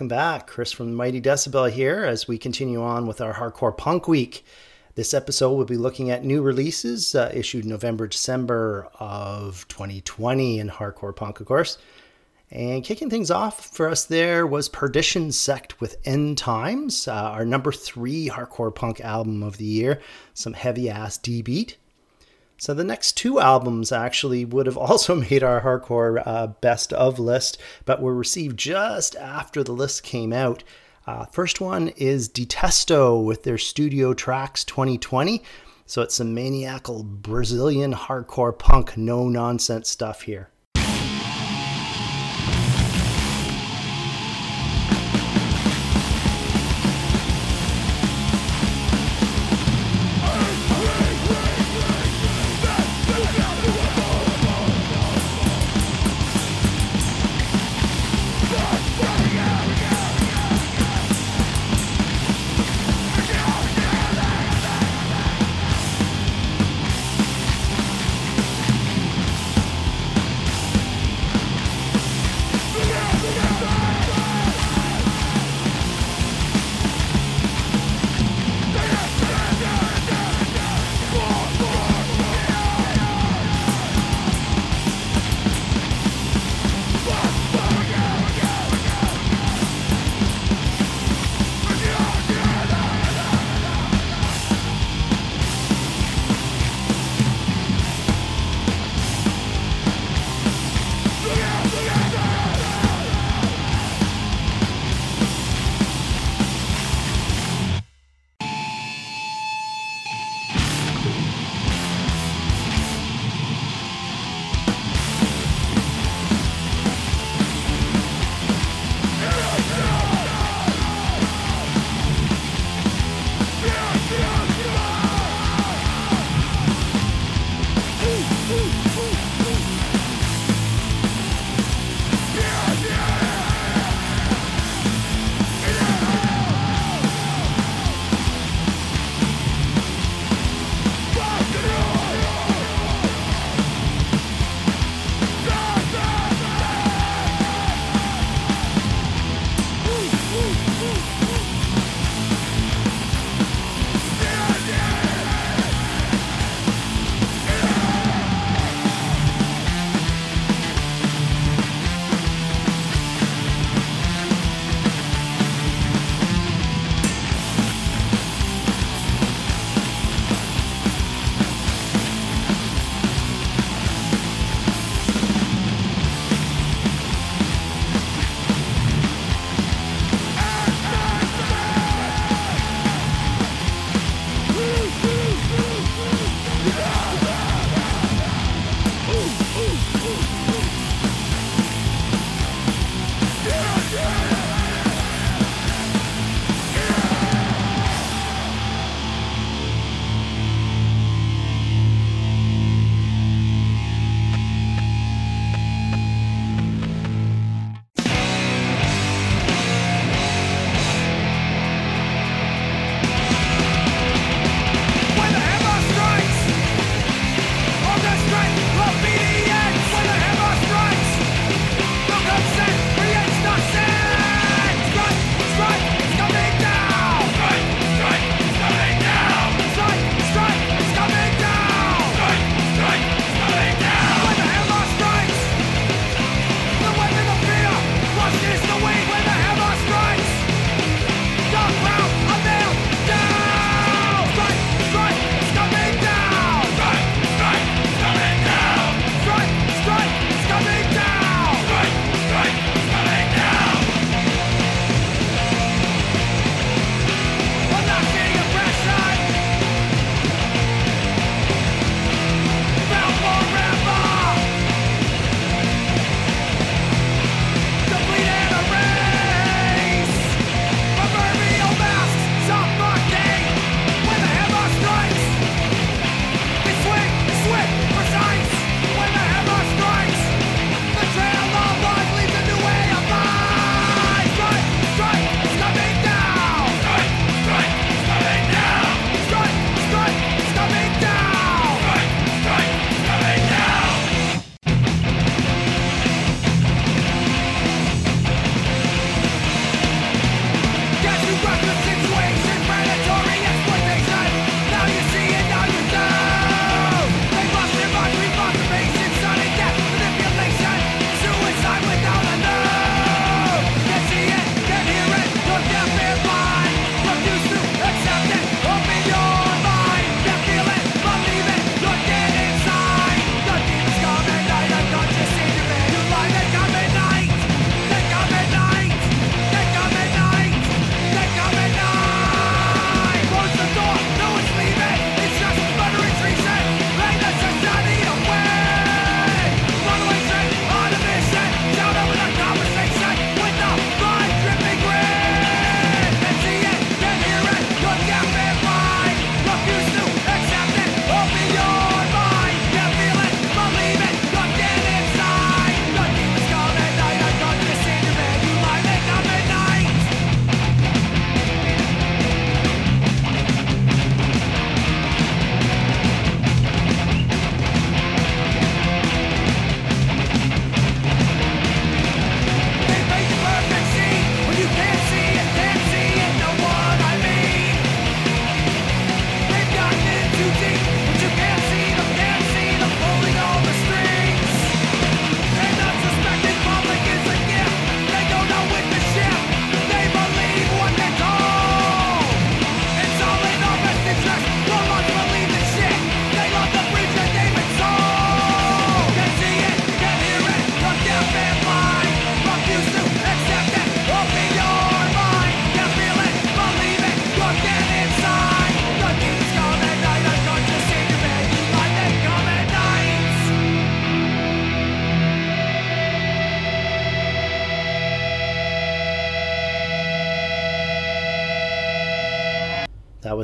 welcome back. Chris from Mighty Decibel here as we continue on with our Hardcore Punk Week. This episode we'll be looking at new releases uh, issued November, December of 2020 in Hardcore Punk, of course. And kicking things off for us there was Perdition Sect with End Times, uh, our number three hardcore punk album of the year. Some heavy ass D beat. So the next two albums actually would have also made our hardcore uh, best of list, but were received just after the list came out. Uh, first one is Detesto with their Studio Trax 2020. So it's some maniacal Brazilian hardcore punk, no nonsense stuff here.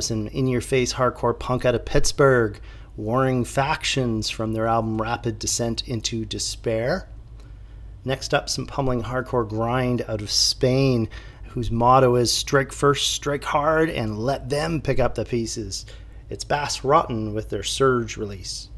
That was an in your face hardcore punk out of Pittsburgh, Warring Factions from their album Rapid Descent into Despair. Next up, some pummeling hardcore grind out of Spain, whose motto is strike first, strike hard, and let them pick up the pieces. It's Bas Rotten with their Surge release.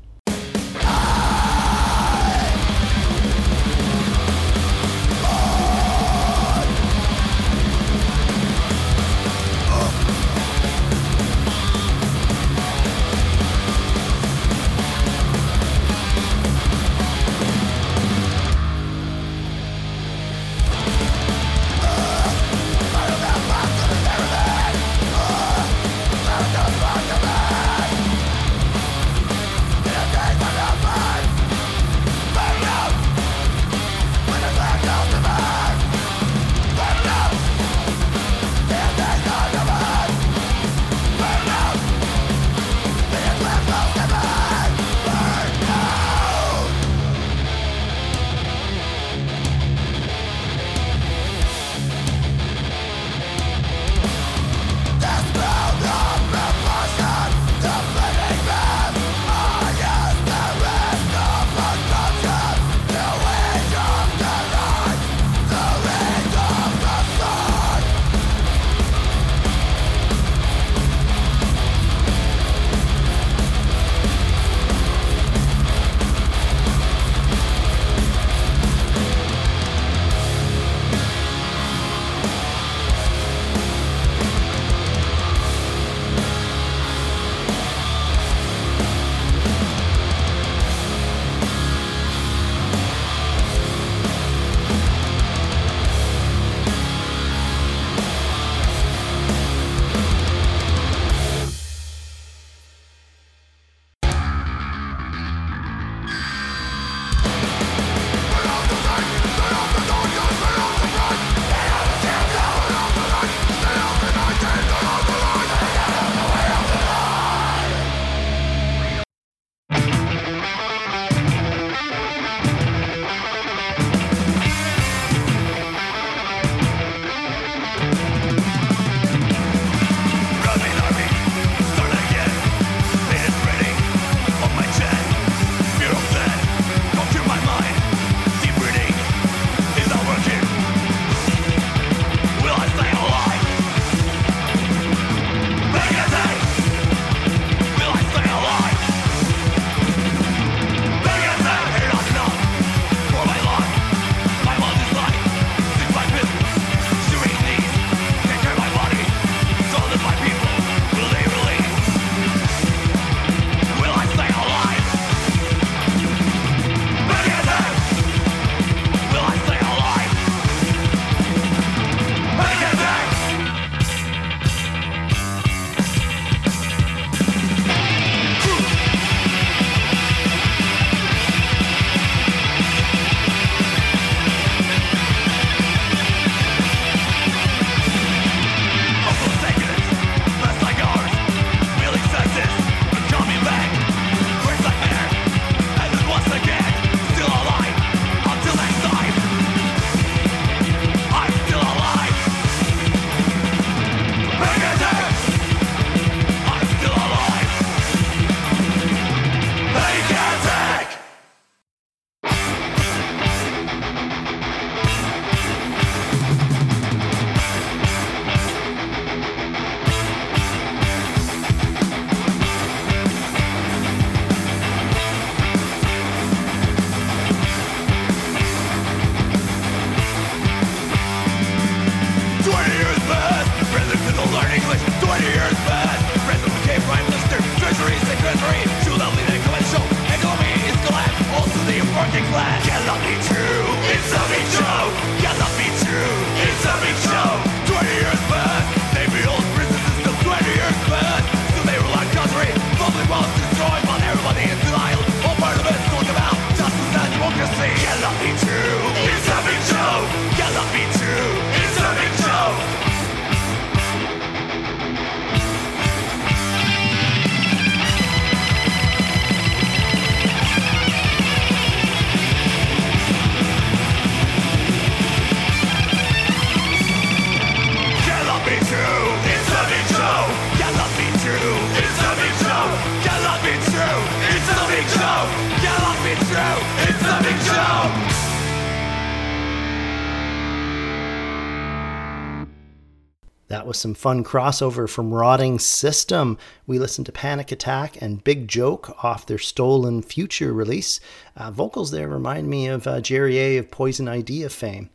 That was some fun crossover from Rotting System. We listened to Panic Attack and Big Joke off their Stolen Future release. Uh, vocals there remind me of uh, Jerry A of Poison Idea fame.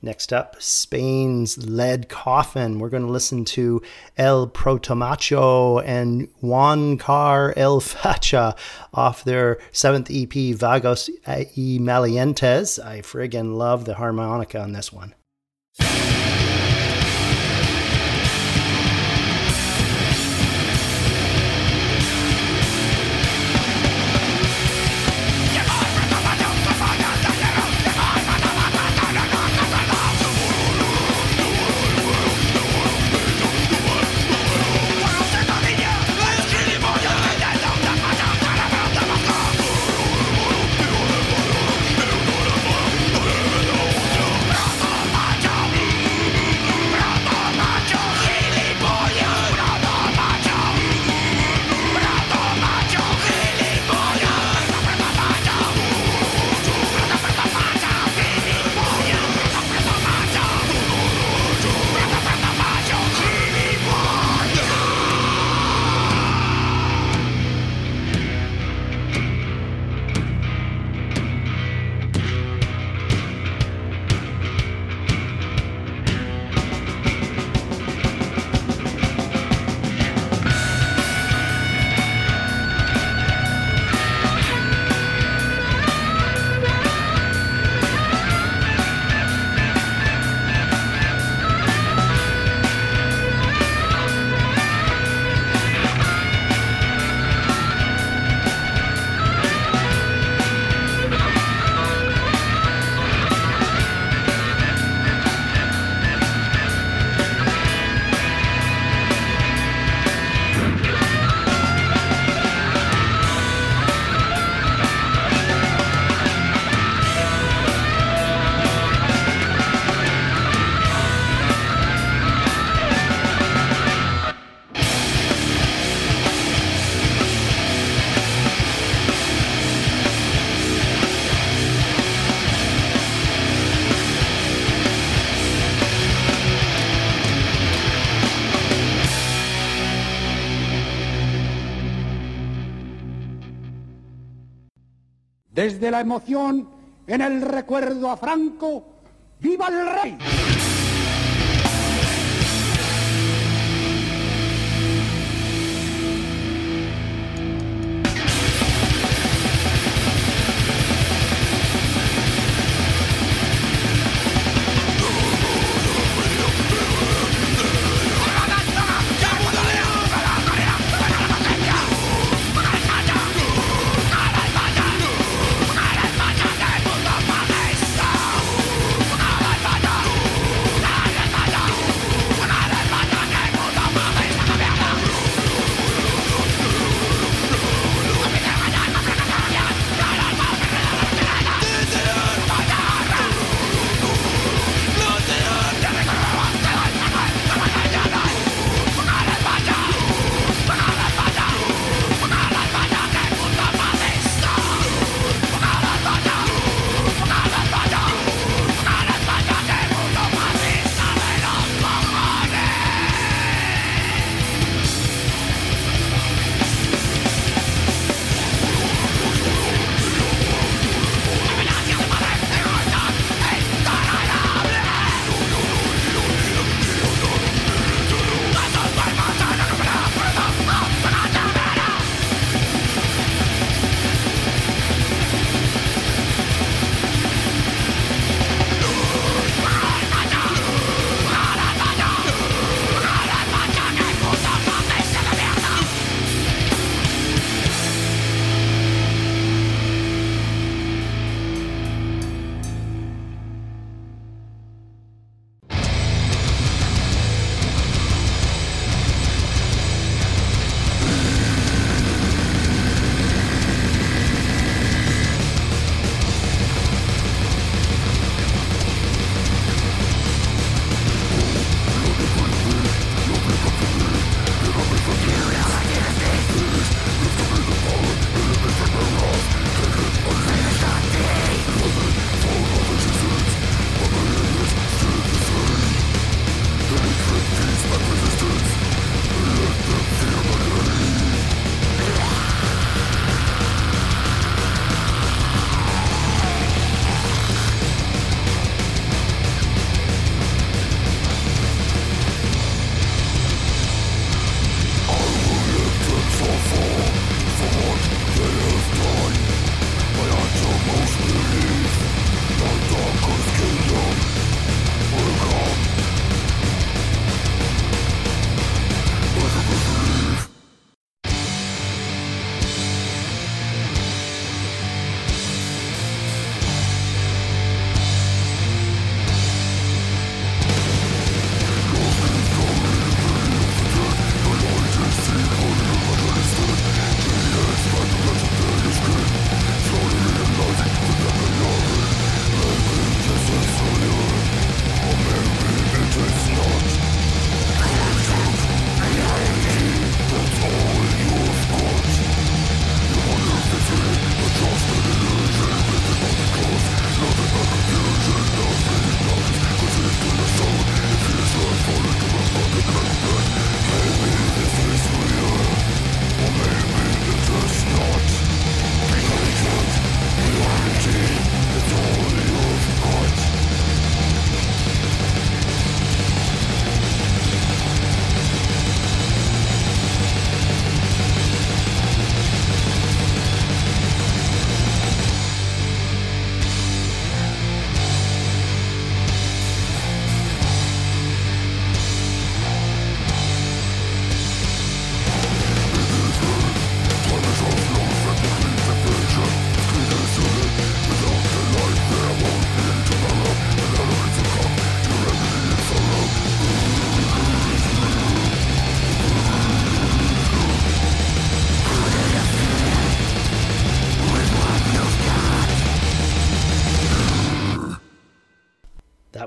Next up, Spain's Lead Coffin. We're going to listen to El Protomacho and Juan Car El Facha off their seventh EP, Vagos y Maleantes. I friggin' love the harmonica on this one. Desde la emoción en el recuerdo a Franco, ¡viva el rey!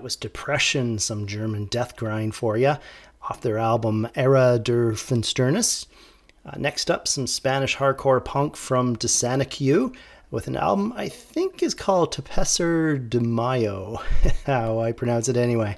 Was Depression, some German death grind for you, off their album Ara der Finsternis. Uh, next up, some Spanish hardcore punk from Desaniciu with an album I think is called Tapecer de Mayo, how I pronounce it anyway.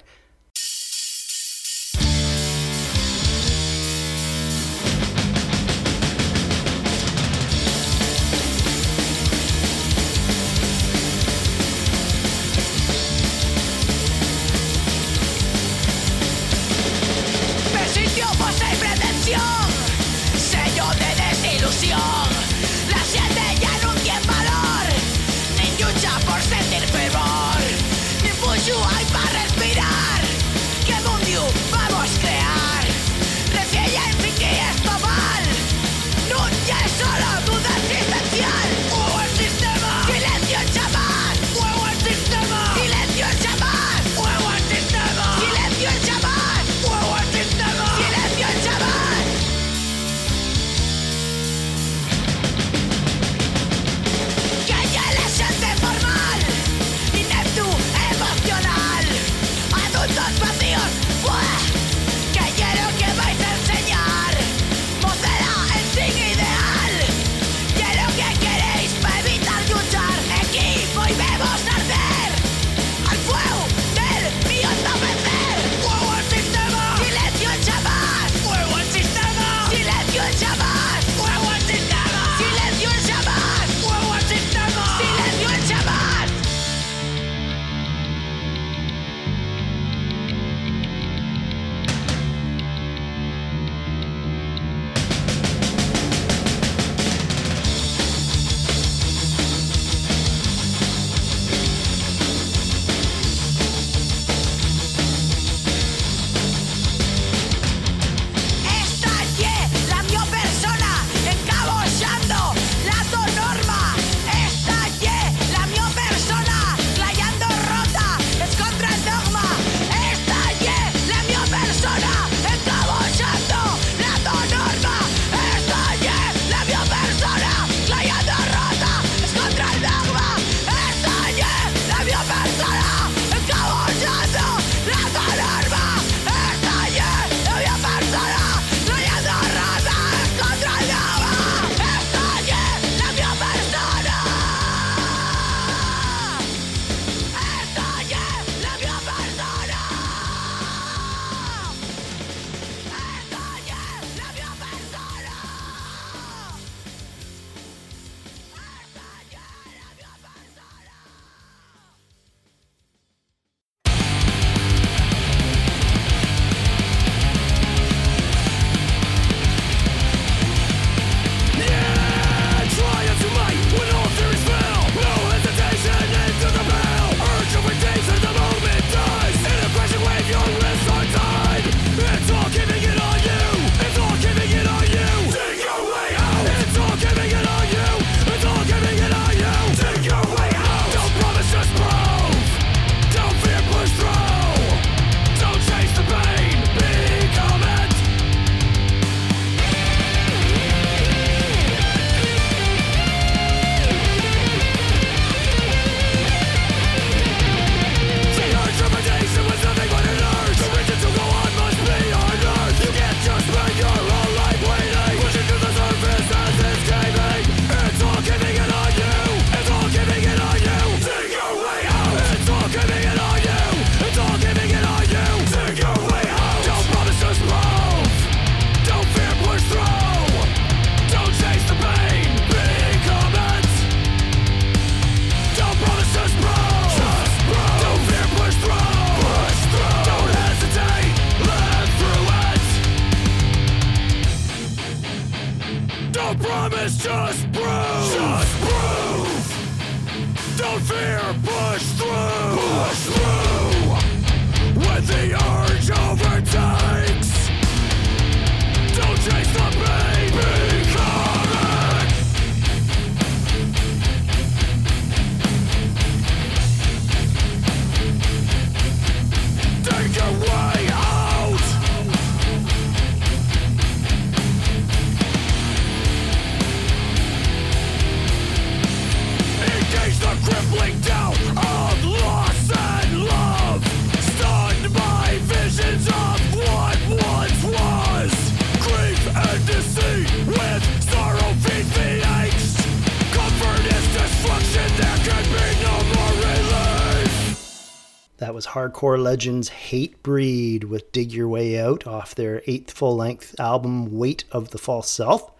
Hardcore Legends Hatebreed with Dig Your Way Out off their eighth full length album, Weight of the False Self.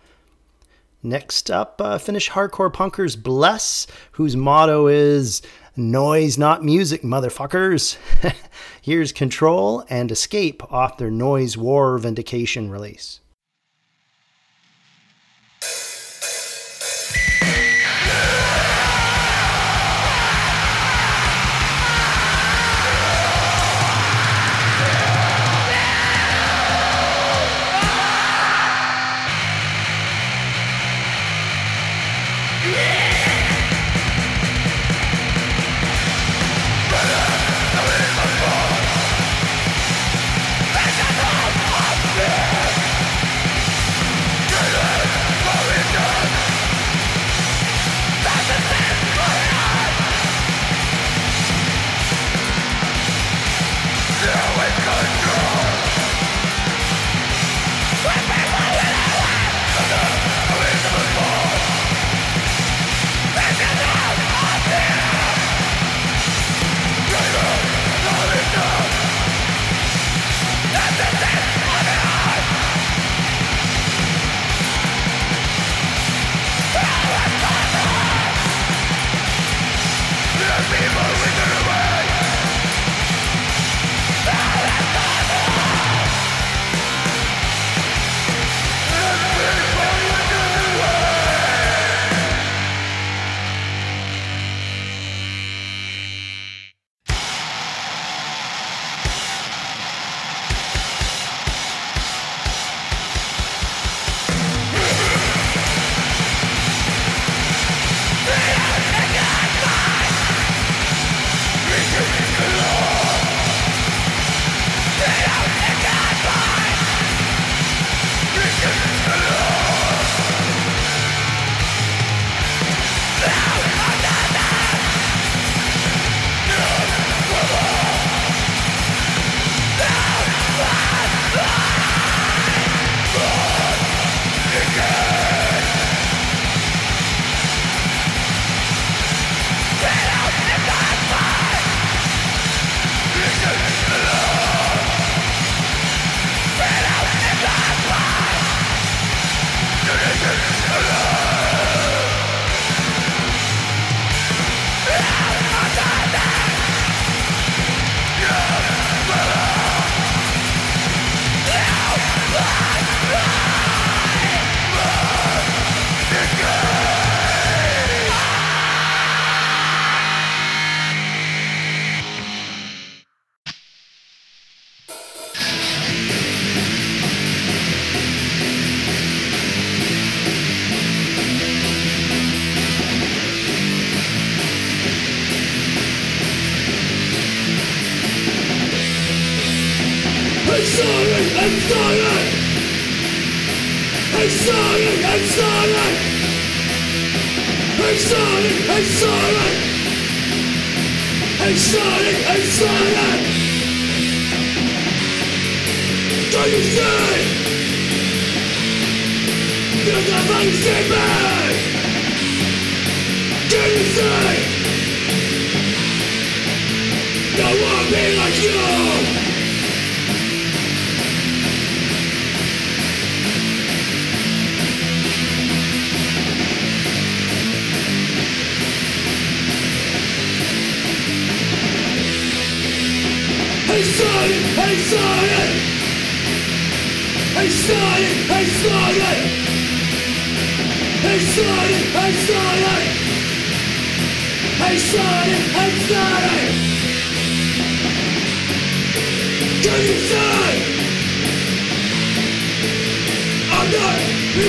Next up, uh, Finnish hardcore punkers Bless, whose motto is Noise, not music, motherfuckers. Here's Control and Escape off their Noise War Vindication release.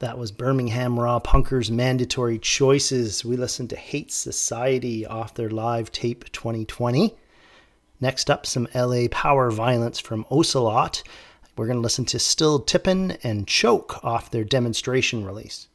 That was Birmingham Raw Punkers Mandatory Choices. We listened to Hate Society off their live tape 2020. Next up, some LA Power Violence from Ocelot. We're going to listen to Still Tippin' and Choke off their demonstration release.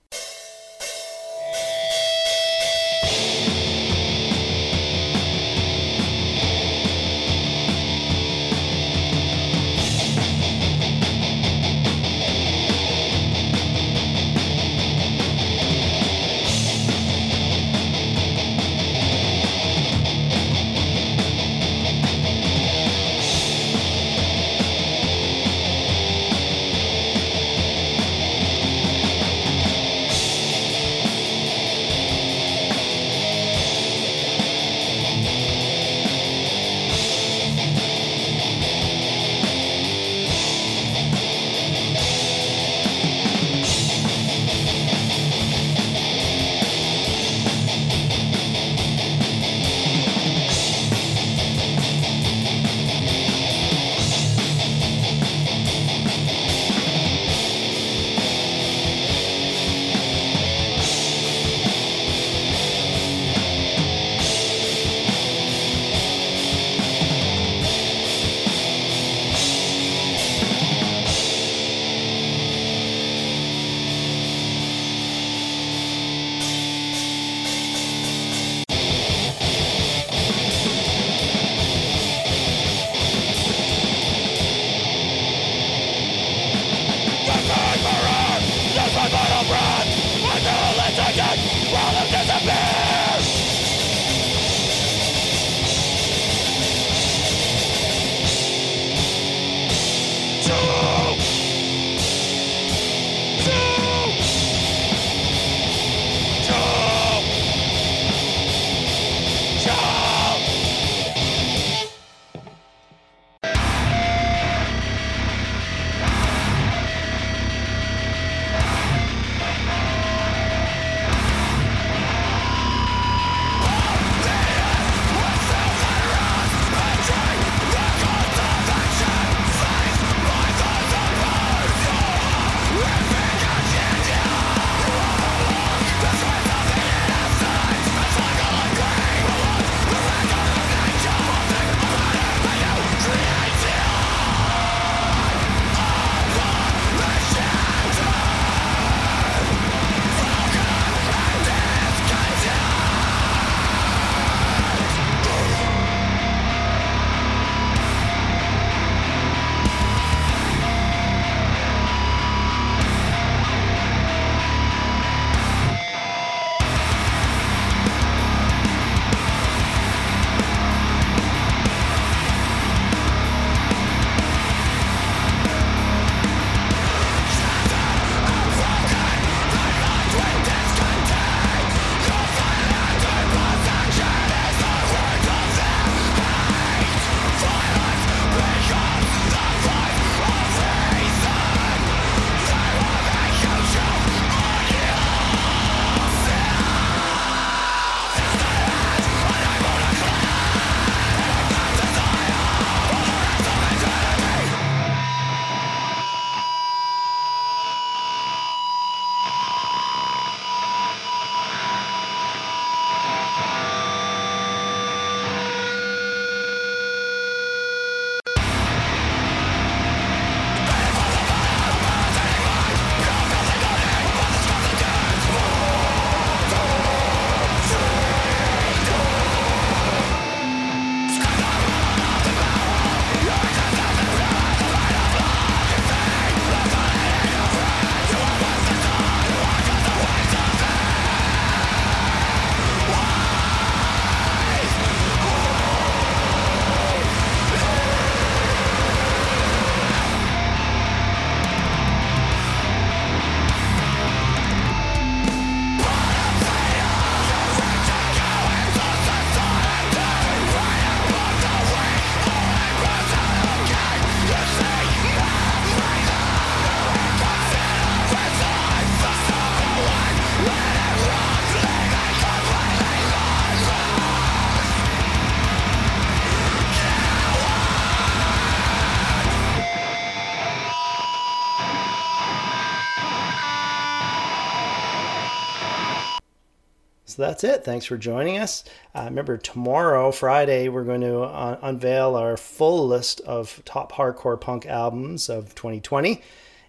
That's it. Thanks for joining us. Uh, remember, tomorrow, Friday, we're going to uh, unveil our full list of top hardcore punk albums of 2020.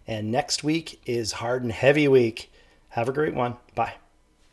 And next week is Hard and Heavy Week. Have a great one. Bye.